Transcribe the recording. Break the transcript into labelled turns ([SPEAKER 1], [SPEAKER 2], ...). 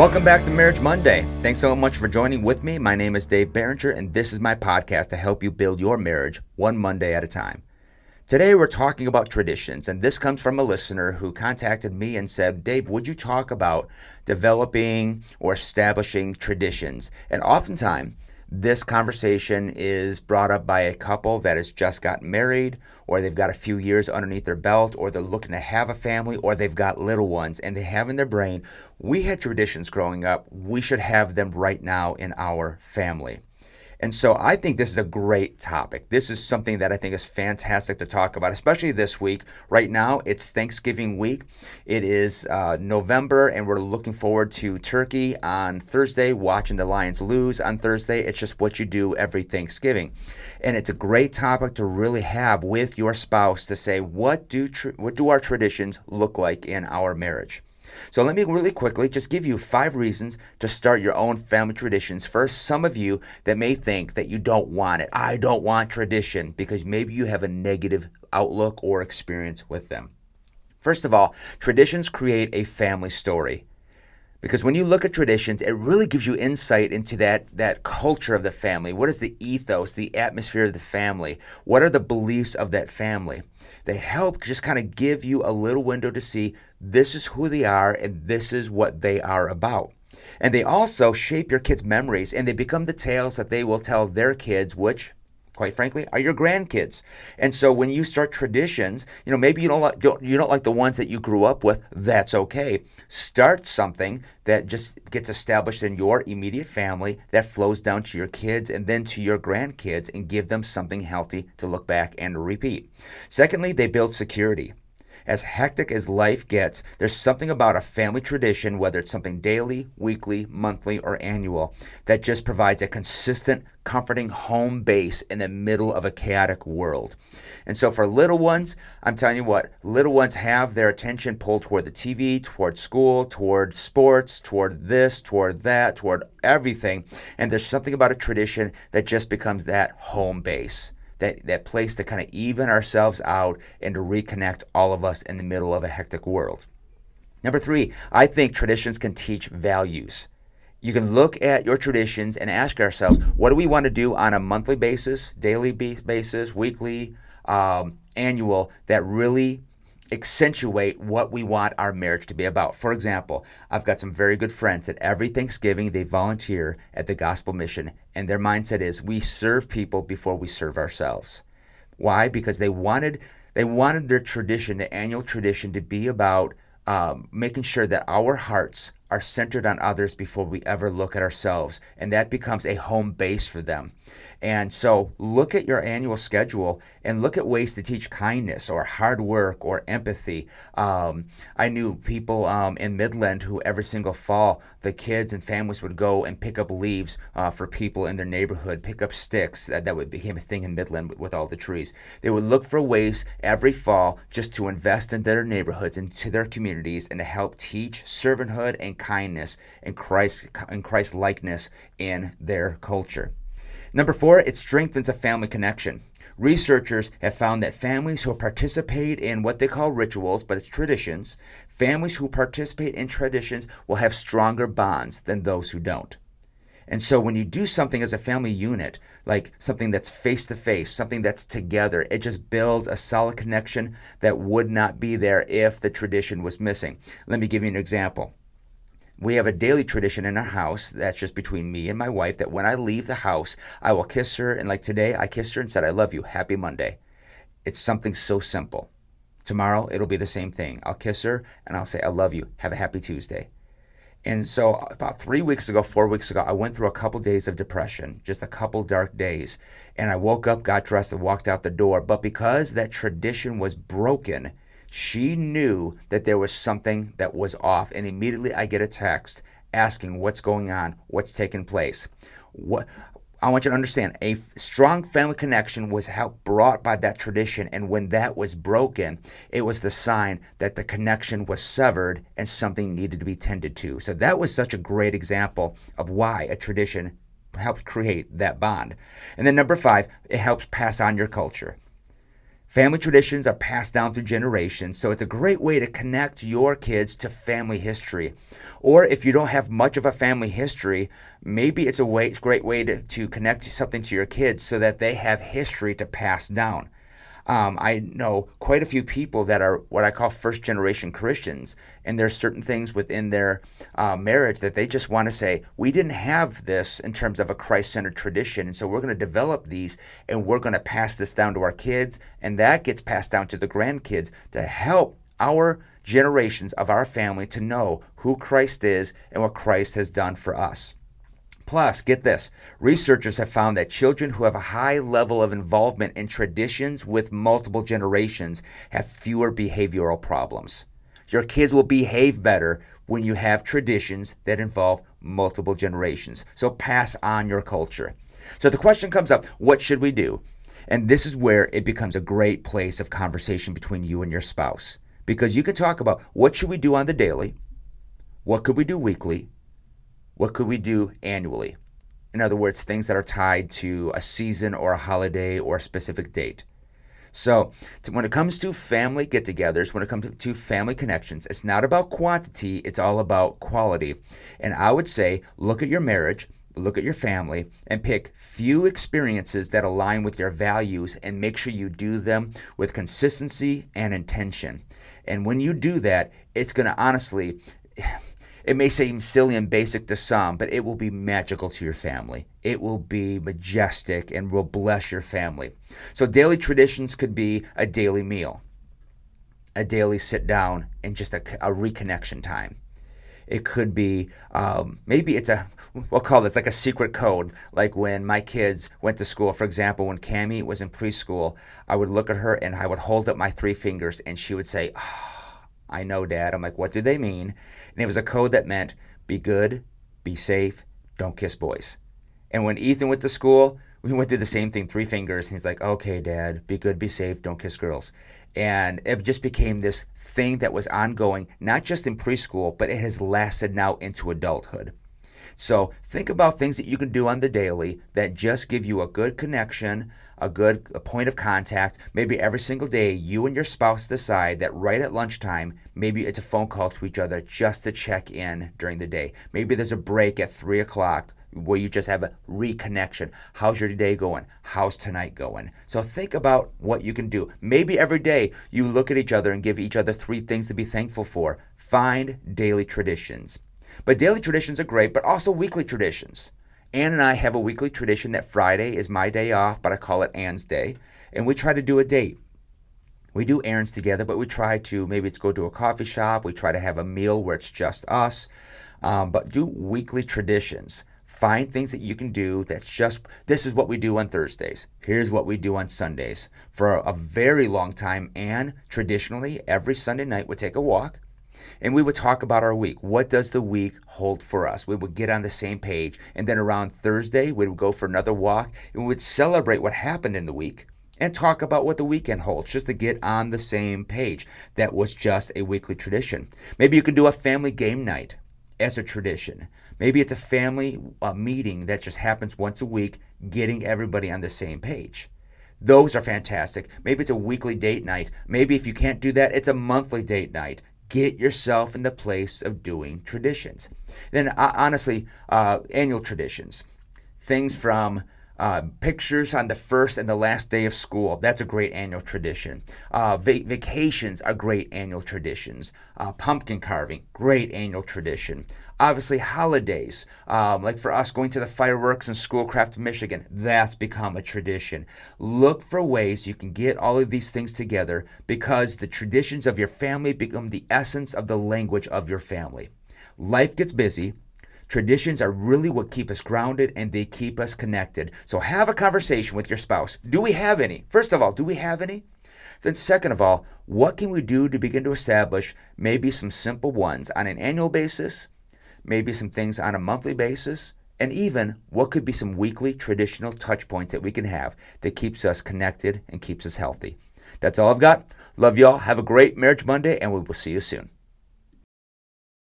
[SPEAKER 1] Welcome back to Marriage Monday. Thanks so much for joining with me. My name is Dave Barringer, and this is my podcast to help you build your marriage one Monday at a time. Today, we're talking about traditions, and this comes from a listener who contacted me and said, Dave, would you talk about developing or establishing traditions? And oftentimes, this conversation is brought up by a couple that has just got married, or they've got a few years underneath their belt, or they're looking to have a family, or they've got little ones, and they have in their brain, we had traditions growing up, we should have them right now in our family. And so I think this is a great topic. This is something that I think is fantastic to talk about, especially this week. Right now, it's Thanksgiving week. It is uh, November, and we're looking forward to Turkey on Thursday, watching the Lions lose on Thursday. It's just what you do every Thanksgiving. And it's a great topic to really have with your spouse to say, what do, what do our traditions look like in our marriage? So let me really quickly just give you five reasons to start your own family traditions. First, some of you that may think that you don't want it. I don't want tradition because maybe you have a negative outlook or experience with them. First of all, traditions create a family story. Because when you look at traditions, it really gives you insight into that, that culture of the family. What is the ethos, the atmosphere of the family? What are the beliefs of that family? They help just kind of give you a little window to see this is who they are and this is what they are about. And they also shape your kids' memories and they become the tales that they will tell their kids, which quite frankly, are your grandkids. And so when you start traditions, you know, maybe you don't like don't, you don't like the ones that you grew up with, that's okay. Start something that just gets established in your immediate family that flows down to your kids and then to your grandkids and give them something healthy to look back and repeat. Secondly, they build security. As hectic as life gets, there's something about a family tradition, whether it's something daily, weekly, monthly, or annual, that just provides a consistent, comforting home base in the middle of a chaotic world. And so for little ones, I'm telling you what, little ones have their attention pulled toward the TV, toward school, toward sports, toward this, toward that, toward everything. And there's something about a tradition that just becomes that home base that, that place to kind of even ourselves out and to reconnect all of us in the middle of a hectic world. Number three, I think traditions can teach values. You can look at your traditions and ask ourselves, what do we want to do on a monthly basis, daily basis, weekly, um, annual, that really accentuate what we want our marriage to be about. For example, I've got some very good friends that every Thanksgiving they volunteer at the gospel mission, and their mindset is we serve people before we serve ourselves. Why? Because they wanted they wanted their tradition, the annual tradition, to be about um, making sure that our hearts are centered on others before we ever look at ourselves. And that becomes a home base for them. And so look at your annual schedule and look at ways to teach kindness or hard work or empathy. Um, I knew people um, in Midland who every single fall, the kids and families would go and pick up leaves uh, for people in their neighborhood, pick up sticks. That, that would become a thing in Midland with, with all the trees. They would look for ways every fall just to invest in their neighborhoods, into their communities, and to help teach servanthood and kindness and Christ and Christ likeness in their culture. Number four, it strengthens a family connection. Researchers have found that families who participate in what they call rituals, but it's traditions, families who participate in traditions will have stronger bonds than those who don't. And so when you do something as a family unit, like something that's face to face, something that's together, it just builds a solid connection that would not be there if the tradition was missing. Let me give you an example. We have a daily tradition in our house that's just between me and my wife that when I leave the house, I will kiss her. And like today, I kissed her and said, I love you. Happy Monday. It's something so simple. Tomorrow, it'll be the same thing. I'll kiss her and I'll say, I love you. Have a happy Tuesday. And so, about three weeks ago, four weeks ago, I went through a couple days of depression, just a couple dark days. And I woke up, got dressed, and walked out the door. But because that tradition was broken, she knew that there was something that was off, and immediately I get a text asking what's going on, what's taking place. What I want you to understand a strong family connection was helped brought by that tradition, and when that was broken, it was the sign that the connection was severed and something needed to be tended to. So that was such a great example of why a tradition helps create that bond. And then number five, it helps pass on your culture. Family traditions are passed down through generations, so it's a great way to connect your kids to family history. Or if you don't have much of a family history, maybe it's a way, great way to, to connect something to your kids so that they have history to pass down. Um, I know quite a few people that are what I call first generation Christians, and there's certain things within their uh, marriage that they just want to say, we didn't have this in terms of a Christ centered tradition, and so we're going to develop these and we're going to pass this down to our kids, and that gets passed down to the grandkids to help our generations of our family to know who Christ is and what Christ has done for us. Plus, get this researchers have found that children who have a high level of involvement in traditions with multiple generations have fewer behavioral problems. Your kids will behave better when you have traditions that involve multiple generations. So pass on your culture. So the question comes up what should we do? And this is where it becomes a great place of conversation between you and your spouse. Because you can talk about what should we do on the daily? What could we do weekly? What could we do annually? In other words, things that are tied to a season or a holiday or a specific date. So, when it comes to family get togethers, when it comes to family connections, it's not about quantity, it's all about quality. And I would say look at your marriage, look at your family, and pick few experiences that align with your values and make sure you do them with consistency and intention. And when you do that, it's going to honestly it may seem silly and basic to some, but it will be magical to your family. It will be majestic and will bless your family. So, daily traditions could be a daily meal, a daily sit down, and just a, a reconnection time. It could be um, maybe it's a we'll call this like a secret code. Like when my kids went to school, for example, when Cami was in preschool, I would look at her and I would hold up my three fingers, and she would say. Oh, I know, Dad. I'm like, what do they mean? And it was a code that meant be good, be safe, don't kiss boys. And when Ethan went to school, we went through the same thing, three fingers. And he's like, okay, Dad, be good, be safe, don't kiss girls. And it just became this thing that was ongoing, not just in preschool, but it has lasted now into adulthood. So think about things that you can do on the daily that just give you a good connection, a good a point of contact. Maybe every single day, you and your spouse decide that right at lunchtime, maybe it's a phone call to each other just to check in during the day. Maybe there's a break at three o'clock where you just have a reconnection. How's your day going? How's tonight going? So think about what you can do. Maybe every day you look at each other and give each other three things to be thankful for. Find daily traditions. But daily traditions are great, but also weekly traditions. Ann and I have a weekly tradition that Friday is my day off, but I call it Ann's Day. And we try to do a date. We do errands together, but we try to maybe it's go to a coffee shop. We try to have a meal where it's just us. Um, but do weekly traditions. Find things that you can do that's just this is what we do on Thursdays. Here's what we do on Sundays. For a very long time, and traditionally, every Sunday night would take a walk and we would talk about our week. What does the week hold for us? We would get on the same page. And then around Thursday, we would go for another walk and we would celebrate what happened in the week and talk about what the weekend holds just to get on the same page. That was just a weekly tradition. Maybe you can do a family game night as a tradition. Maybe it's a family uh, meeting that just happens once a week, getting everybody on the same page. Those are fantastic. Maybe it's a weekly date night. Maybe if you can't do that, it's a monthly date night get yourself in the place of doing traditions. Then, honestly, uh, annual traditions, things from uh, pictures on the first and the last day of school. That's a great annual tradition. Uh, va- vacations are great annual traditions. Uh, pumpkin carving, great annual tradition. Obviously, holidays, um, like for us going to the fireworks in Schoolcraft, Michigan, that's become a tradition. Look for ways you can get all of these things together because the traditions of your family become the essence of the language of your family. Life gets busy, Traditions are really what keep us grounded and they keep us connected. So have a conversation with your spouse. Do we have any? First of all, do we have any? Then, second of all, what can we do to begin to establish maybe some simple ones on an annual basis, maybe some things on a monthly basis, and even what could be some weekly traditional touch points that we can have that keeps us connected and keeps us healthy? That's all I've got. Love y'all. Have a great Marriage Monday, and we will see you soon.